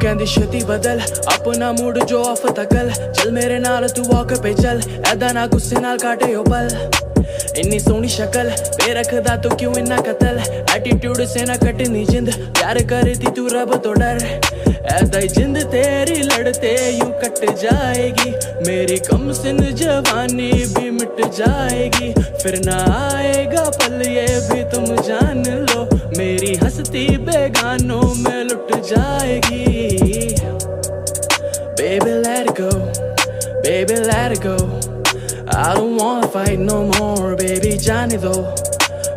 ਕਹਿੰਦੀ ਛੇਤੀ ਬਦਲ ਆਪਣਾ ਮੂਡ ਜੋ ਆਫ ਤਕਲ ਚੱਲ ਮੇਰੇ ਨਾਲ ਤੂੰ ਵਾਕ ਪੇ ਚੱਲ ਐਦਾ ਨਾ ਗੁੱਸੇ ਨਾਲ ਕਾਟੇ ਉਹ ਪਲ ਇੰਨੀ ਸੋਹਣੀ ਸ਼ਕਲ ਬੇ ਰੱਖਦਾ ਤੂੰ ਕਿਉਂ ਇੰਨਾ ਕਤਲ ਐਟੀਟਿਊਡ ਸੇ ਨਾ ਕਟਨੀ ਜਿੰਦ ਪਿਆਰ ਕਰਦੀ ਤੂੰ ਰੱਬ ਤੋਂ ਡਰ ਐਦਾ ਹੀ ਜਿੰਦ ਤੇਰੀ ਲੜਤੇ ਯੂ कट जाएगी मेरी कम सिन जवानी भी मिट जाएगी फिर ना आएगा पल ये भी तुम जान लो मेरी हंसती बेगानों में baby go. I don't wanna fight no more, baby जाने दो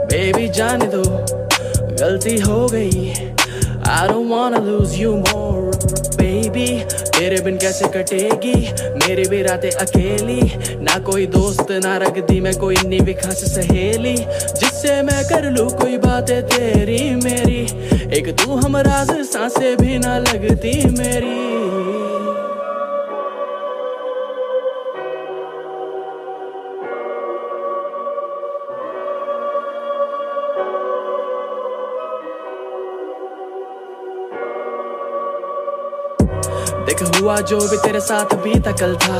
baby जाने दो गलती हो गई। I don't wanna lose you more, baby. तेरे बिन कैसे कटेगी? मेरी भी रातें अकेली। ना कोई दोस्त, ना रखती मैं कोई नहीं भी खास सहेली। जिससे मैं कर लूँ कोई बातें तेरी मेरी। एक तू हम राज, साँसें भी ना लगती मेरी। देख हुआ जो भी तेरे साथ बीता कल था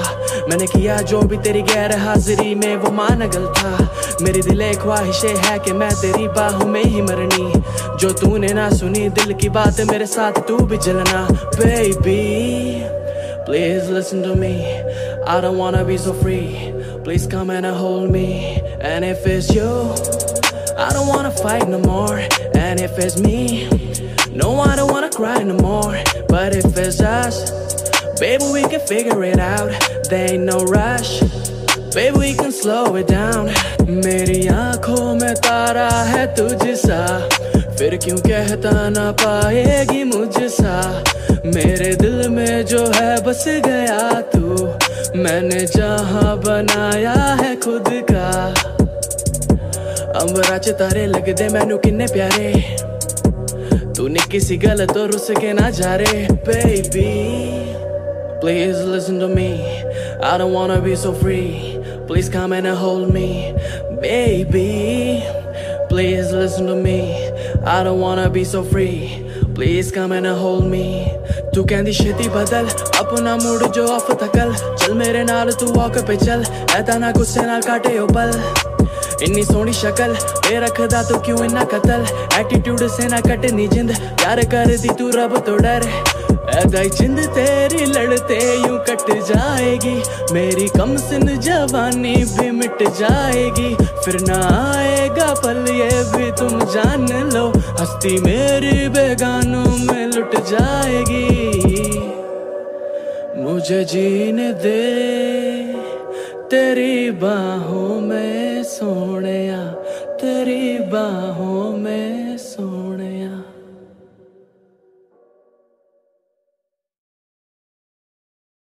मैंने किया जो भी तेरी गैर हाजिरी में वो मानगल था मेरी दिले ख्वाहिशें है कि मैं तेरी बाहों में ही मरनी जो तूने ना सुनी दिल की बात मेरे साथ तू भी जलना baby Please listen to me I don't wanna be so free Please come and hold me And if it's you I don't wanna fight no more And if it's me No, I don't wanna cry no more But if it's us Baby, we can figure it out There ain't no rush Baby, we can slow it down मेरी आँखों में तारा है तुझसा फिर क्यों कहता ना पाएगी मुझसा मेरे दिल में जो है बस गया तू मैंने जहाँ बनाया है खुद का अंबरा च तारे लगदे मैनू किन्ने प्यारे तूने किसी गलत और उसके ना जा रहे baby please listen to me I don't want to be so free please come and hold me baby please listen to me I don't want to be so free please come and hold me तू कहती छेती बदल, अपना mood जो of थकल चल मेरे नाल तू वॉक पे चल। ऐता ना गुस्से ना काटे ओ पल। ਇੰਨੀ ਸੋਹਣੀ ਸ਼ਕਲ ਏ ਰੱਖਦਾ ਤੂੰ ਕਿਉਂ ਇੰਨਾ ਕਤਲ ਐਟੀਟਿਊਡ ਸੇ ਨਾ ਕਟਨੀ ਜਿੰਦ ਪਿਆਰ ਕਰਦੀ ਤੂੰ ਰੱਬ ਤੋਂ ਡਰ ऐदा ही जिंद तेरी लड़ते यूं कट जाएगी मेरी कम सिन जवानी भी मिट जाएगी फिर ना आएगा पल ये भी तुम जान लो हस्ती मेरी बेगानों में लुट जाएगी मुझे जीने दे तेरी बाहों में सोने तेरी बाहों